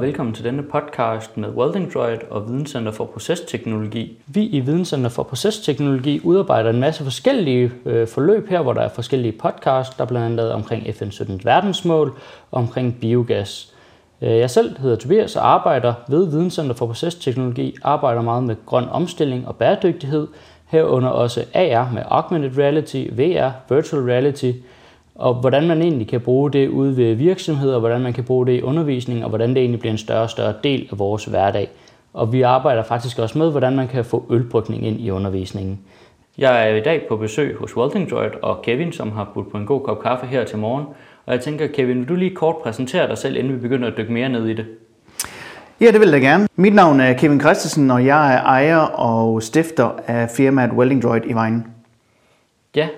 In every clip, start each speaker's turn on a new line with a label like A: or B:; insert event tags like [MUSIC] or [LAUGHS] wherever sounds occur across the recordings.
A: og velkommen til denne podcast med Welding Droid og Videnscenter for Procesteknologi. Vi i Videnscenter for Procesteknologi udarbejder en masse forskellige øh, forløb her, hvor der er forskellige podcasts, der blandt andet omkring FN17 verdensmål og omkring biogas. Øh, jeg selv hedder Tobias og arbejder ved Videnscenter for Procesteknologi, arbejder meget med grøn omstilling og bæredygtighed, herunder også AR med Augmented Reality, VR, Virtual Reality, og hvordan man egentlig kan bruge det ude ved virksomheder, og hvordan man kan bruge det i undervisning, og hvordan det egentlig bliver en større og større del af vores hverdag. Og vi arbejder faktisk også med, hvordan man kan få ølbrygning ind i undervisningen. Jeg er i dag på besøg hos Welding Droid og Kevin, som har budt på en god kop kaffe her til morgen. Og jeg tænker, Kevin, vil du lige kort præsentere dig selv, inden vi begynder at dykke mere ned i det?
B: Ja, det vil jeg gerne. Mit navn er Kevin Christensen, og jeg er ejer og stifter af firmaet Welding Droid i Vejen.
A: Ja,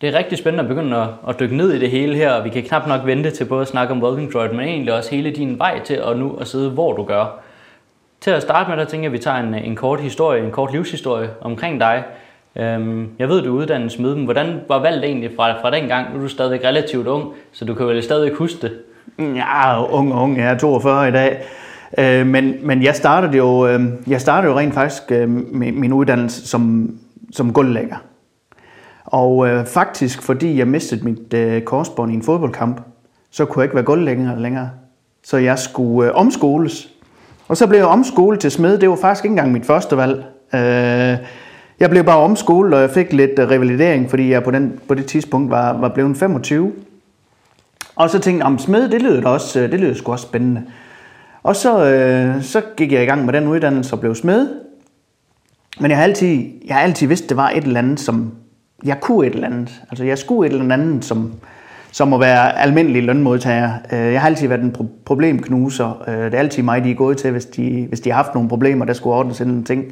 A: det er rigtig spændende at begynde at, at dykke ned i det hele her, og vi kan knap nok vente til både at snakke om Walking Droid, men egentlig også hele din vej til at nu at sidde, hvor du gør. Til at starte med, der tænker jeg, at vi tager en, en kort historie, en kort livshistorie omkring dig. Øhm, jeg ved, du er uddannet smed, hvordan var valget egentlig fra, fra den gang? Nu er du stadigvæk relativt ung, så du kan vel stadig huske det.
B: Ja, ung ung, jeg er 42 i dag. Øh, men, men jeg startede jo, øh, jeg startede jo rent faktisk øh, min uddannelse som, som gulvlægger. Og øh, faktisk, fordi jeg mistede mit øh, korsbånd i en fodboldkamp, så kunne jeg ikke være gulvlægger længere. Så jeg skulle øh, omskoles. Og så blev jeg omskolet til smed. Det var faktisk ikke engang mit første valg. Øh, jeg blev bare omskolet, og jeg fik lidt øh, revalidering, fordi jeg på, den, på det tidspunkt var, var blevet 25. Og så tænkte jeg, smed, det lyder også, øh, det lyder sgu også spændende. Og så, øh, så gik jeg i gang med den uddannelse og blev smed. Men jeg har altid, jeg har altid vidst, at det var et eller andet, som jeg kunne et eller andet. Altså jeg skulle et eller andet, som, som at være almindelig lønmodtager. Øh, jeg har altid været en problemknuser. Øh, det er altid mig, de er gået til, hvis de, hvis de har haft nogle problemer, der skulle ordnes en ting.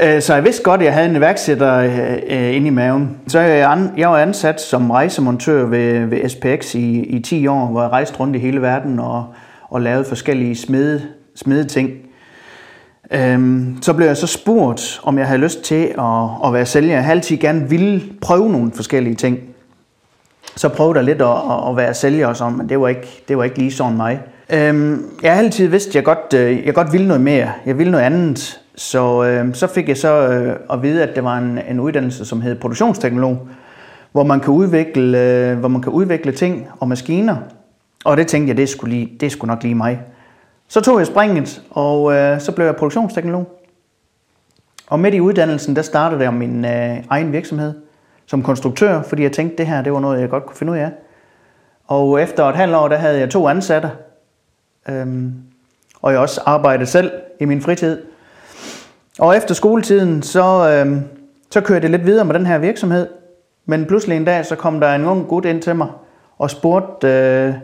B: Øh, så jeg vidste godt, at jeg havde en iværksætter inde i maven. Så jeg, jeg var ansat som rejsemontør ved, ved SPX i, i 10 år, hvor jeg rejste rundt i hele verden og, og lavede forskellige smede, smede ting. Øhm, så blev jeg så spurgt, om jeg havde lyst til at, at være sælger. Jeg havde altid gerne ville prøve nogle forskellige ting. Så prøvede jeg lidt at, at være sælger og sådan, men det var ikke, det var ikke lige sådan mig. Øhm, jeg har altid vidst, at jeg godt, øh, jeg godt ville noget mere. Jeg ville noget andet. Så, øh, så fik jeg så øh, at vide, at det var en, en uddannelse, som hed produktionsteknolog, hvor man kan udvikle, øh, hvor man kan udvikle ting og maskiner. Og det tænkte jeg, det skulle, lige, det skulle nok lige mig. Så tog jeg springet, og øh, så blev jeg produktionsteknolog. Og midt i uddannelsen, der startede jeg min øh, egen virksomhed som konstruktør, fordi jeg tænkte, det her det var noget, jeg godt kunne finde ud af. Og efter et halvt år, der havde jeg to ansatte. Øhm, og jeg også arbejdede selv i min fritid. Og efter skoletiden, så, øhm, så kørte jeg lidt videre med den her virksomhed. Men pludselig en dag, så kom der en ung gut ind til mig og spurgte, øh,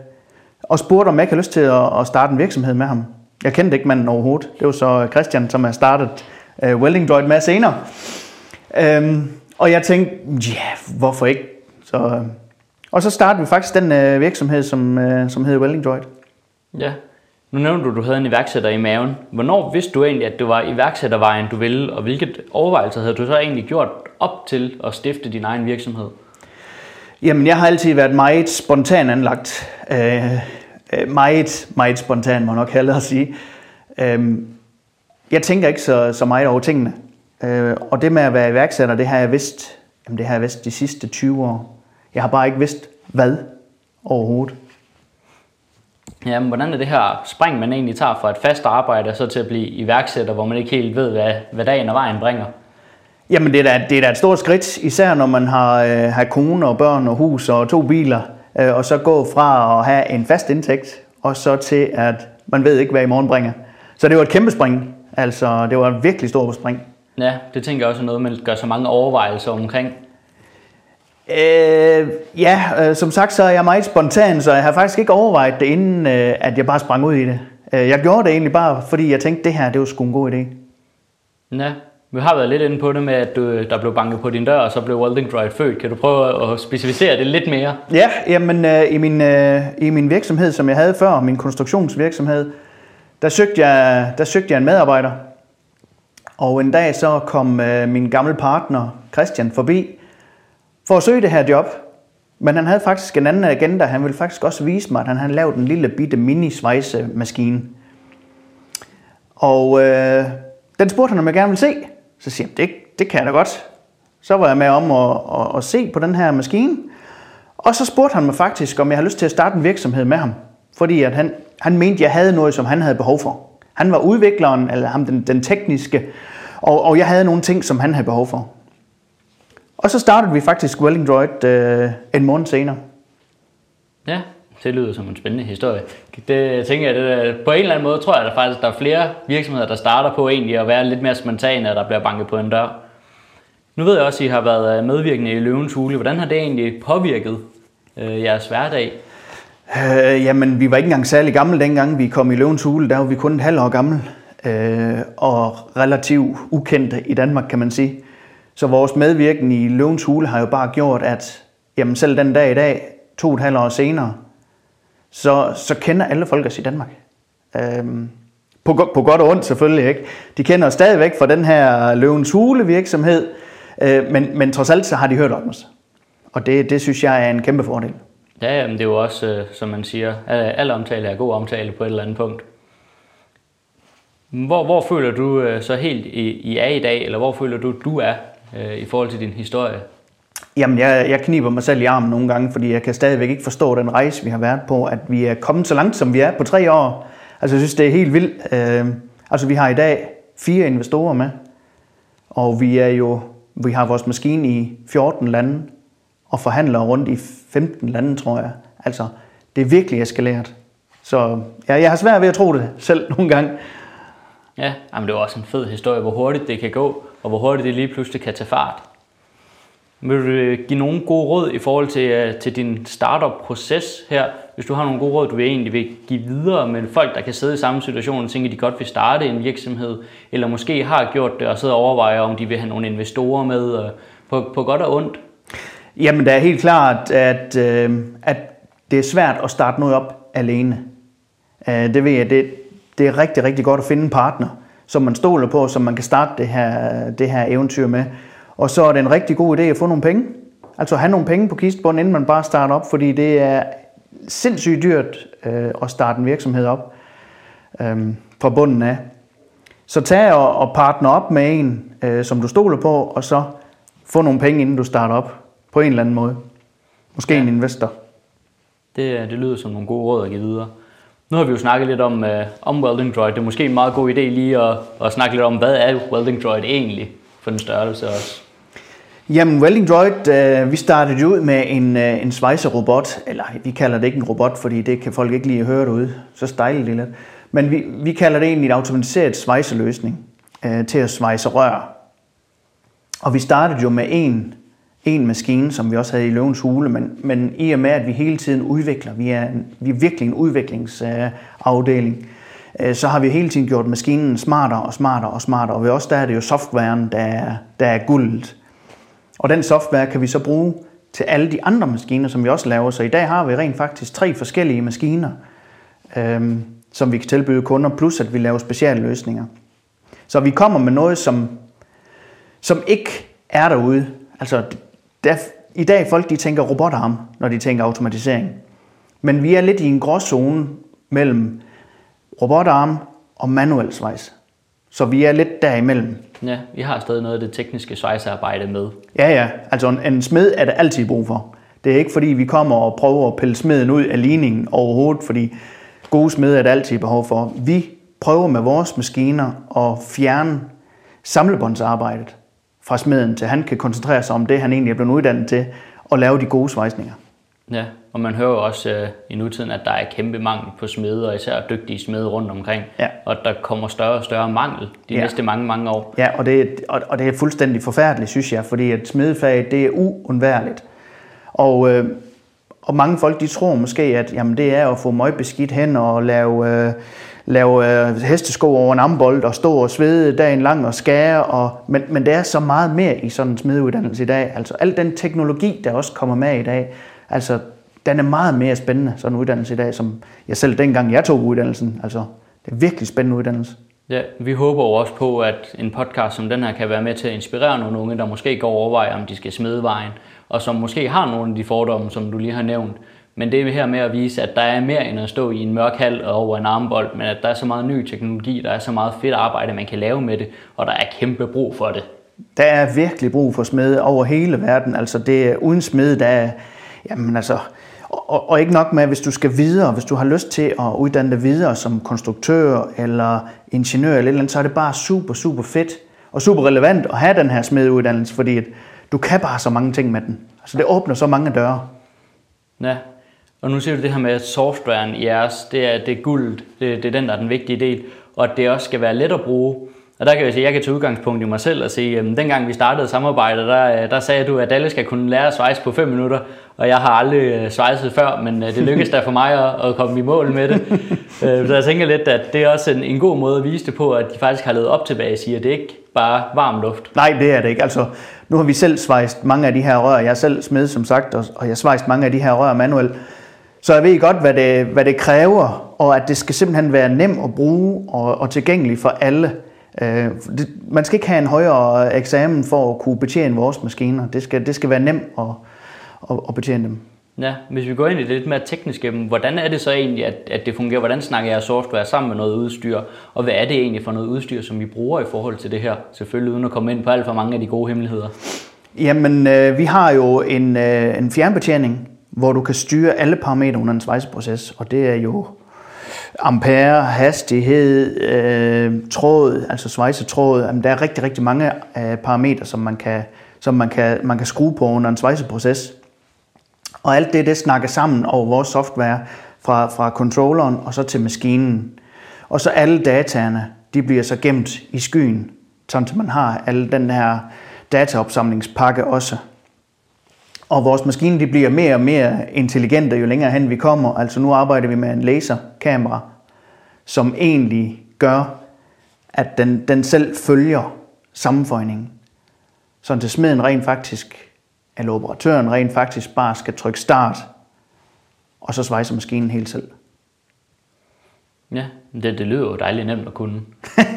B: og spurgte, om jeg ikke havde lyst til at, at starte en virksomhed med ham. Jeg kendte ikke manden overhovedet. Det var så Christian, som har startet uh, Welding Droid med senere. Um, og jeg tænkte, ja, yeah, hvorfor ikke? Så, uh, og så startede vi faktisk den uh, virksomhed, som, uh, som hedder Welding Droid.
A: Ja, nu nævnte du, at du havde en iværksætter i maven. Hvornår vidste du egentlig, at det var iværksættervejen, du ville, og hvilket overvejelser havde du så egentlig gjort op til at stifte din egen virksomhed?
B: Jamen, jeg har altid været meget spontan anlagt. Øh, øh meget, meget spontan, må nok hellere sige. Øh, jeg tænker ikke så, så meget over tingene. Øh, og det med at være iværksætter, det har jeg vidst, jamen det har jeg vidst de sidste 20 år. Jeg har bare ikke vidst, hvad overhovedet.
A: Jamen, hvordan er det her spring, man egentlig tager fra et fast arbejde så til at blive iværksætter, hvor man ikke helt ved, hvad, hvad dagen og vejen bringer?
B: Jamen, det er, da, det er da et stort skridt, især når man har, øh, har kone og børn og hus og to biler, øh, og så gå fra at have en fast indtægt, og så til, at man ved ikke, hvad i morgen bringer. Så det var et kæmpe spring. Altså, det var et virkelig stort spring.
A: Ja, det tænker jeg også er noget, man gør så mange overvejelser omkring.
B: Øh, ja, øh, som sagt, så er jeg meget spontan, så jeg har faktisk ikke overvejet det, inden øh, at jeg bare sprang ud i det. Øh, jeg gjorde det egentlig bare, fordi jeg tænkte, det her, det var sgu en god idé.
A: Ja, vi har været lidt inde på det med, at du, der blev banket på din dør, og så blev Welding Droid født. Kan du prøve at specificere det lidt mere?
B: Ja, jamen øh, i, min, øh, i min virksomhed, som jeg havde før, min konstruktionsvirksomhed, der søgte jeg, der søgte jeg en medarbejder. Og en dag så kom øh, min gamle partner Christian forbi for at søge det her job. Men han havde faktisk en anden agenda. Han ville faktisk også vise mig, at han havde lavet en lille bitte mini-svejsemaskine. Og øh, den spurgte han, om jeg gerne ville se. Så siger jeg, det, det kan jeg da godt. Så var jeg med om at, at, at se på den her maskine. Og så spurgte han mig faktisk, om jeg havde lyst til at starte en virksomhed med ham. Fordi at han, han mente, jeg havde noget, som han havde behov for. Han var udvikleren, eller ham den, den tekniske, og, og jeg havde nogle ting, som han havde behov for. Og så startede vi faktisk Welding Droid øh, en måned senere.
A: Ja, det lyder som en spændende historie. Det tænker jeg, det, på en eller anden måde tror jeg, at der faktisk der er flere virksomheder, der starter på egentlig at være lidt mere spontane, at der bliver banket på en dør. Nu ved jeg også, at I har været øh, medvirkende i Løvens Hule. Hvordan har det egentlig påvirket øh, jeres hverdag?
B: Øh, jamen, vi var ikke engang særlig gamle dengang vi kom i Løvens Hule. Der var vi kun et halvt år gammel. Øh, og relativt ukendte i Danmark, kan man sige. Så vores medvirken i Løvens Hule har jo bare gjort, at jamen, selv den dag i dag, to og et halvt år senere, så, så kender alle folk os i Danmark. Øhm, på, på godt og ondt selvfølgelig, ikke? De kender os stadigvæk fra den her Løvens Hule virksomhed, øh, men, men trods alt så har de hørt om os. Og det, det synes jeg er en kæmpe fordel.
A: Ja, jamen, det er jo også, øh, som man siger, al omtale er god omtale på et eller andet punkt. Hvor, hvor føler du øh, så helt i, i er i dag, eller hvor føler du, du er øh, i forhold til din historie?
B: Jamen, jeg, jeg kniber mig selv i armen nogle gange, fordi jeg kan stadigvæk ikke forstå den rejse, vi har været på, at vi er kommet så langt, som vi er på tre år. Altså, jeg synes, det er helt vildt. Øh, altså, vi har i dag fire investorer med, og vi er jo, vi har vores maskine i 14 lande, og forhandler rundt i 15 lande, tror jeg. Altså, det er virkelig eskaleret. Så ja, jeg har svært ved at tro det selv nogle gange.
A: Ja, men det er også en fed historie, hvor hurtigt det kan gå, og hvor hurtigt det lige pludselig kan tage fart. Vil du øh, give nogle gode råd i forhold til, øh, til din startup-proces her? Hvis du har nogle gode råd, du vil egentlig vil give videre med folk, der kan sidde i samme situation og tænke, at de godt vil starte en virksomhed, eller måske har gjort det og sidder og overvejer, om de vil have nogle investorer med øh, på, på godt og ondt?
B: Jamen, det er helt klart, at, at det er svært at starte noget op alene. det ved jeg, det, det er rigtig, rigtig godt at finde en partner, som man stoler på, som man kan starte det her, det her eventyr med. Og så er det en rigtig god idé at få nogle penge. Altså have nogle penge på kistbunden, inden man bare starter op, fordi det er sindssygt dyrt øh, at starte en virksomhed op øh, fra bunden af. Så tag og, og partner op med en, øh, som du stoler på, og så få nogle penge, inden du starter op på en eller anden måde. Måske ja. en investor.
A: Det, det lyder som nogle gode råd at give videre. Nu har vi jo snakket lidt om, uh, om Welding Droid. Det er måske en meget god idé lige at, at snakke lidt om, hvad er Welding Droid egentlig for den størrelse også?
B: Jamen, Welding Droid, øh, vi startede jo ud med en, øh, en svejserobot, eller vi kalder det ikke en robot, fordi det kan folk ikke lige høre derude, så stejler det lidt. Men vi, vi kalder det egentlig en automatiseret svejseløsning øh, til at svejse rør. Og vi startede jo med en en maskine, som vi også havde i Løvens Hule, men, men i og med, at vi hele tiden udvikler, vi er, vi er virkelig en udviklingsafdeling, øh, Øh, så har vi hele tiden gjort maskinen smartere og smartere og smartere, og vi også der er det jo softwaren, der er, der er guldet. Og den software kan vi så bruge til alle de andre maskiner, som vi også laver. Så i dag har vi rent faktisk tre forskellige maskiner, øhm, som vi kan tilbyde kunder, plus at vi laver speciale løsninger. Så vi kommer med noget, som, som ikke er derude. Altså, der, I dag folk de tænker robotarm, når de tænker automatisering. Men vi er lidt i en gråzone mellem robotarm og manuel svejs. Så vi er lidt derimellem.
A: Ja, vi har stadig noget af det tekniske svejsearbejde med.
B: Ja, ja. Altså en, en smed er der altid brug for. Det er ikke fordi, vi kommer og prøver at pille smeden ud af ligningen overhovedet, fordi gode smede er der altid behov for. Vi prøver med vores maskiner at fjerne samlebåndsarbejdet fra smeden, til han kan koncentrere sig om det, han egentlig er blevet uddannet til, og lave de gode svejsninger.
A: Ja, og man hører jo også uh, i nutiden, at der er kæmpe mangel på smede, og især dygtige smede rundt omkring. Ja. Og der kommer større og større mangel de ja. næste mange, mange år.
B: Ja, og det, og, og det er fuldstændig forfærdeligt, synes jeg, fordi at smedefag, det er uundværligt. Og, øh, og mange folk, de tror måske, at jamen, det er at få møgbeskidt hen og lave... Øh, lave øh, hestesko over en ambold og stå og svede dagen lang og skære. Og, men, men det er så meget mere i sådan en smedeuddannelse i dag. Altså al den teknologi, der også kommer med i dag, altså den er meget mere spændende, sådan en uddannelse i dag, som jeg selv dengang jeg tog uddannelsen. Altså, det er virkelig spændende uddannelse.
A: Ja, vi håber jo også på, at en podcast som den her kan være med til at inspirere nogle unge, der måske går overveje, om de skal smide vejen, og som måske har nogle af de fordomme, som du lige har nævnt. Men det er her med at vise, at der er mere end at stå i en mørk hal over en armbold, men at der er så meget ny teknologi, der er så meget fedt arbejde, man kan lave med det, og der er kæmpe brug for det.
B: Der er virkelig brug for smede over hele verden. Altså det er uden smede, der er, jamen altså, og, og ikke nok med, hvis du skal videre, hvis du har lyst til at uddanne dig videre som konstruktør eller ingeniør eller, eller andet, så er det bare super, super fedt og super relevant at have den her smedeuddannelse, fordi at du kan bare så mange ting med den. Altså det åbner så mange døre.
A: Ja, og nu ser du det her med, at softwaren i jeres, det er, det er guld, det, det er den, der er den vigtige del, og at det også skal være let at bruge. Og der kan jeg sige, at jeg kan tage udgangspunkt i mig selv og sige, at dengang vi startede samarbejdet, der, der sagde du, at alle skal kunne lære at svejse på 5 minutter, og jeg har aldrig øh, svejset før, men øh, det lykkedes da for mig at, at komme i mål med det. [LAUGHS] Øh, så jeg tænker lidt, at det er også en, en god måde at vise det på, at de faktisk har levet op til, hvad jeg siger. Det er ikke bare varm luft.
B: Nej, det er det ikke. Altså, nu har vi selv svejst mange af de her rør. Jeg er selv smed, som sagt, og jeg svejst mange af de her rør manuelt. Så jeg ved godt, hvad det, hvad det kræver, og at det skal simpelthen være nemt at bruge og, og tilgængelig for alle. Øh, man skal ikke have en højere eksamen for at kunne betjene vores maskiner. Det skal, det skal være nemt at, at, at betjene dem.
A: Ja, hvis vi går ind i det lidt mere tekniske, hvordan er det så egentlig, at, at det fungerer? Hvordan snakker jeg software sammen med noget udstyr? Og hvad er det egentlig for noget udstyr, som vi bruger i forhold til det her? Selvfølgelig uden at komme ind på alt for mange af de gode hemmeligheder.
B: Jamen, øh, vi har jo en, øh, en fjernbetjening, hvor du kan styre alle parametre under en svejseproces, og det er jo ampere, hastighed, øh, tråd, altså svejsetråd. Jamen, der er rigtig, rigtig mange øh, parametre, som man kan, som man kan, man kan skrue på under en svejseproces. Og alt det, det snakker sammen over vores software fra, fra controlleren og så til maskinen. Og så alle dataerne, de bliver så gemt i skyen, sådan at man har alle den her dataopsamlingspakke også. Og vores maskine de bliver mere og mere intelligente, jo længere hen vi kommer. Altså nu arbejder vi med en laserkamera, som egentlig gør, at den, den selv følger sammenføjningen. Så til smeden rent faktisk, eller operatøren rent faktisk bare skal trykke start, og så svejser maskinen helt selv.
A: Ja, det, det lyder jo dejligt nemt at kunne.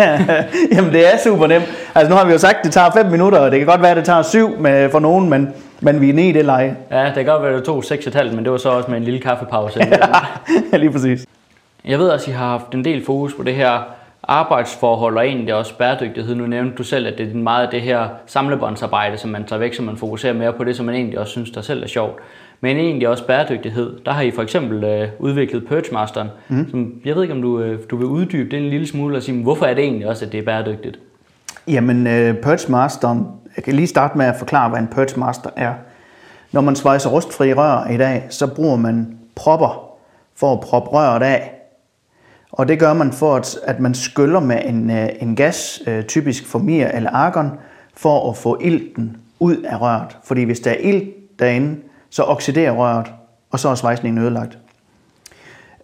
A: [LAUGHS]
B: Jamen det er super nemt. Altså nu har vi jo sagt, at det tager 5 minutter, og det kan godt være, at det tager 7 med, for nogen, men, men vi er nede i det leje.
A: Ja, det kan godt være, at det tog 6,5, men det var så også med en lille kaffepause. [LAUGHS]
B: ja, lige præcis.
A: Jeg ved også, at I har haft en del fokus på det her arbejdsforhold og egentlig også bæredygtighed. Nu nævnte du selv, at det er meget af det her samlebåndsarbejde, som man tager væk, så man fokuserer mere på det, som man egentlig også synes, der selv er sjovt men egentlig også bæredygtighed. Der har I for eksempel øh, udviklet Purgemasteren, mm. som jeg ved ikke, om du, øh, du vil uddybe det en lille smule og sige, hvorfor er det egentlig også, at det er bæredygtigt?
B: Jamen, øh, Purgemasteren, jeg kan lige starte med at forklare, hvad en Purge Master er. Når man svejser rustfri rør i dag, så bruger man propper for at proppe røret af. Og det gør man for, at, at man skyller med en, øh, en gas, øh, typisk formir eller argon, for at få ilten ud af røret. Fordi hvis der er ilt derinde, så oxiderer røret, og så er svejsningen ødelagt.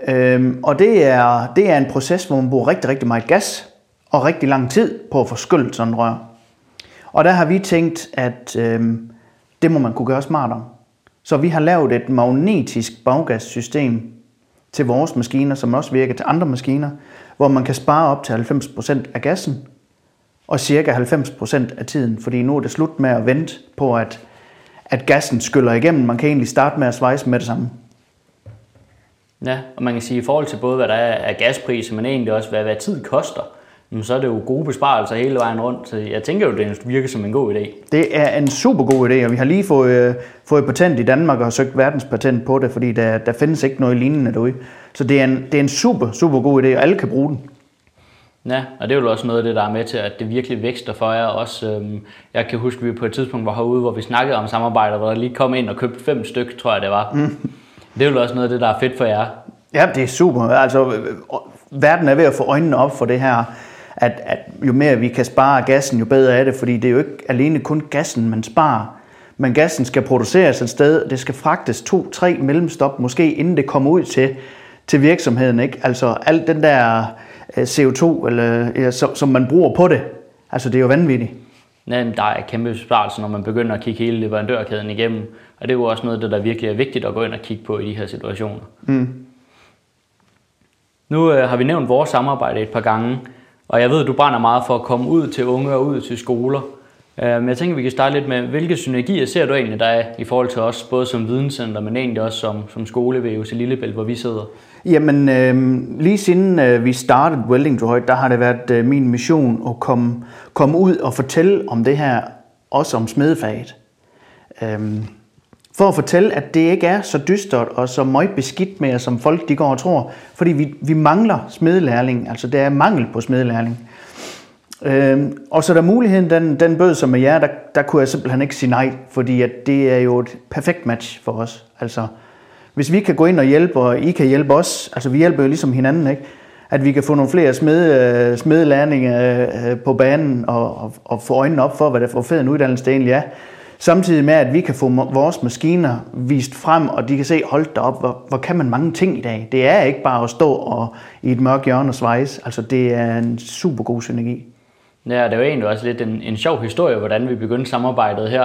B: Øhm, og det er, det er en proces, hvor man bruger rigtig, rigtig meget gas og rigtig lang tid på at få skyllet sådan en rør. Og der har vi tænkt, at øh, det må man kunne gøre smartere. Så vi har lavet et magnetisk baggassystem til vores maskiner, som også virker til andre maskiner, hvor man kan spare op til 90% af gassen og cirka 90% af tiden, fordi nu er det slut med at vente på, at at gassen skyller igennem. Man kan egentlig starte med at svejse med det samme.
A: Ja, og man kan sige, i forhold til både hvad der er af gaspriser, men egentlig også hvad, hvad tid koster, så er det jo gode besparelser hele vejen rundt. Så jeg tænker jo, det virker som en god idé.
B: Det er en super god idé, og vi har lige fået, øh, fået patent i Danmark og søgt verdenspatent på det, fordi der, der findes ikke noget lignende derude. Så det er, en, det er en super, super god idé, og alle kan bruge den.
A: Ja, og det er jo også noget af det, der er med til, at det virkelig vækster for jer også. Øhm, jeg kan huske, at vi på et tidspunkt var herude, hvor vi snakkede om samarbejder, hvor der lige kom ind og købte fem stykker, tror jeg det var. Mm. Det er jo også noget af det, der er fedt for jer.
B: Ja, det er super. Altså, verden er ved at få øjnene op for det her, at, at jo mere vi kan spare gassen, jo bedre er det, fordi det er jo ikke alene kun gassen, man sparer. Men gassen skal produceres et sted, det skal fragtes to-tre mellemstop, måske inden det kommer ud til, til virksomheden. Ikke? Altså alt den der Øh, CO2, eller, ja, som, som man bruger på det. Altså det er jo vanvittigt.
A: Ja, der er kæmpe besparelser, når man begynder at kigge hele leverandørkæden igennem. Og det er jo også noget, der virkelig er vigtigt at gå ind og kigge på i de her situationer. Mm. Nu øh, har vi nævnt vores samarbejde et par gange, og jeg ved, at du brænder meget for at komme ud til unge og ud til skoler. Øh, men jeg tænker, vi kan starte lidt med, hvilke synergier ser du egentlig, der er i forhold til os, både som videnscenter, men egentlig også som, som skole ved UC Lillebælt, hvor vi sidder?
B: Jamen, øh, lige siden øh, vi startede Welding Droid, der har det været øh, min mission at komme, komme ud og fortælle om det her, også om smedefaget. Øh, for at fortælle, at det ikke er så dystert og så meget beskidt med, som folk de går og tror. Fordi vi, vi mangler smedelærling, altså der er mangel på smedelærling. Øhm, og så der muligheden, den, den bød som med jer, der, der kunne jeg simpelthen ikke sige nej, fordi at det er jo et perfekt match for os. Altså, hvis vi kan gå ind og hjælpe, og I kan hjælpe os, altså vi hjælper jo ligesom hinanden, ikke? at vi kan få nogle flere smed, øh, smedelærlinge øh, øh, på banen og, og, og få øjnene op for, hvad det for fed en uddannelse det egentlig er. Samtidig med, at vi kan få vores maskiner vist frem, og de kan se, hold da op, hvor, hvor kan man mange ting i dag. Det er ikke bare at stå og, i et mørkt hjørne og svejse. Altså, det er en super god synergi.
A: Ja, det var egentlig også lidt en, en sjov historie, hvordan vi begyndte samarbejdet her.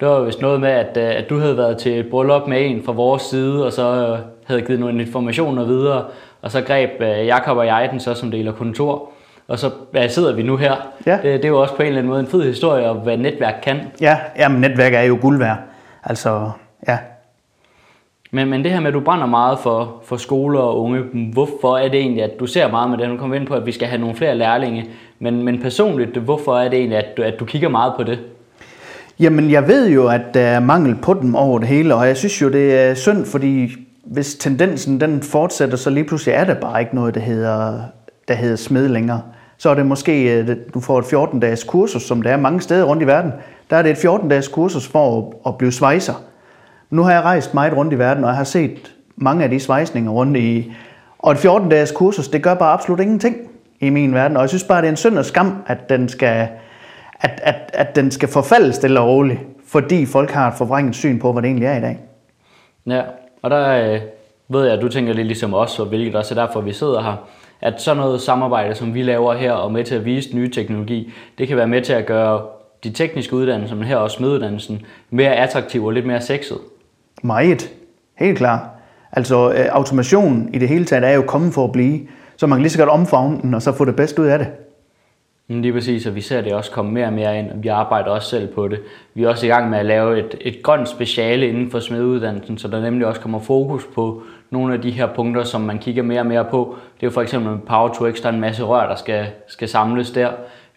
A: Det var vist noget med, at, øh, at du havde været til et bryllup med en fra vores side, og så øh, havde givet nogle informationer videre, og så greb øh, Jakob og jeg den så som del af kontor. Og så ja, sidder vi nu her. Ja. Det, det er jo også på en eller anden måde en fed historie om, hvad netværk kan.
B: Ja, jamen netværk er jo guld værd. Altså, ja.
A: Men, men det her med, at du brænder meget for, for skoler og unge, hvorfor er det egentlig, at du ser meget med det? Nu kommer vi ind på, at vi skal have nogle flere lærlinge. Men, men personligt, hvorfor er det egentlig, at du, at du kigger meget på det?
B: Jamen, jeg ved jo, at der er mangel på dem over det hele, og jeg synes jo, det er synd, fordi hvis tendensen den fortsætter, så lige pludselig er der bare ikke noget, der hedder, der hedder smed længere. Så er det måske, øh, du får et 14-dages kursus, som der er mange steder rundt i verden. Der er det et 14-dages kursus for at, at blive svejser. Nu har jeg rejst meget rundt i verden, og jeg har set mange af de svejsninger rundt i... Og et 14-dages kursus, det gør bare absolut ingenting i min verden. Og jeg synes bare, det er en synd og skam, at den skal, at, at, at den skal forfalde stille og roligt, fordi folk har et forvrænget syn på, hvad det egentlig er i dag.
A: Ja, og der øh, ved jeg, at du tænker lidt ligesom os, og hvilket også er derfor, vi sidder her, at sådan noget samarbejde, som vi laver her, og med til at vise nye teknologi, det kan være med til at gøre de tekniske uddannelser, men her også smeduddannelsen, mere attraktiv og lidt mere sexet.
B: Meget. Helt klart. Altså øh, automation i det hele taget er jo kommet for at blive, så man kan lige så godt omfavne den, og så få det bedste ud af det.
A: Lige præcis, og vi ser det også komme mere og mere ind, og vi arbejder også selv på det. Vi er også i gang med at lave et, et grønt speciale inden for smeduddannelsen, så der nemlig også kommer fokus på nogle af de her punkter, som man kigger mere og mere på. Det er jo for eksempel med Power to X, der er en masse rør, der skal, skal samles der.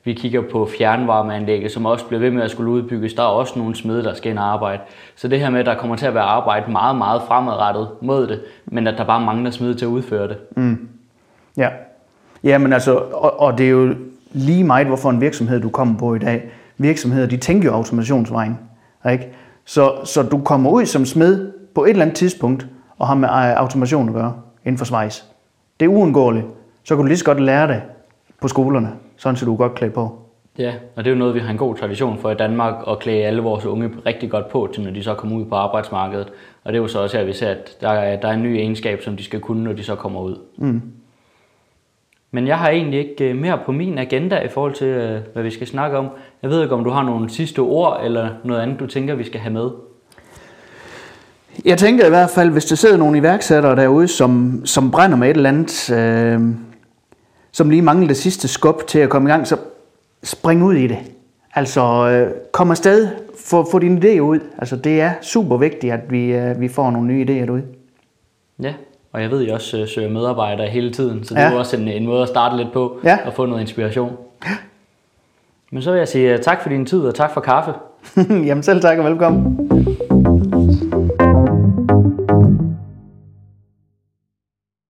A: Vi kigger på fjernvarmeanlægget, som også bliver ved med at skulle udbygges. Der er også nogle smede, der skal ind og arbejde. Så det her med, at der kommer til at være arbejde meget, meget fremadrettet mod det, men at der bare mangler smede til at udføre det.
B: Mm. Ja. Ja, men altså, og, og det er jo lige meget, hvorfor en virksomhed du kommer på i dag. Virksomheder, de tænker jo automationsvejen. Ikke? Så, så du kommer ud som smed på et eller andet tidspunkt, og har med øh, automation at gøre inden for svejs. Det er uundgåeligt. Så kan du lige så godt lære det på skolerne, sådan så du er godt klædt på.
A: Ja, og det er jo noget, vi har en god tradition for i Danmark, at klæde alle vores unge rigtig godt på, til når de så kommer ud på arbejdsmarkedet. Og det er jo så også her, vi ser, at der er, der er en ny egenskab, som de skal kunne, når de så kommer ud. Mm. Men jeg har egentlig ikke øh, mere på min agenda i forhold til, øh, hvad vi skal snakke om. Jeg ved ikke, om du har nogle sidste ord, eller noget andet, du tænker, vi skal have med.
B: Jeg tænker i hvert fald, hvis der sidder nogle iværksættere derude, som, som brænder med et eller andet, øh, som lige mangler det sidste skub til at komme i gang, så spring ud i det. Altså, øh, kom afsted, få, få din idé ud. Altså, det er super vigtigt, at vi, øh, vi får nogle nye idéer ud.
A: Ja, og jeg ved, at I også øh, søger medarbejdere hele tiden, så det ja. er jo også en, en måde at starte lidt på, ja. og få noget inspiration. Ja. Men så vil jeg sige tak for din tid, og tak for kaffe. [LAUGHS]
B: Jamen selv tak og velkommen.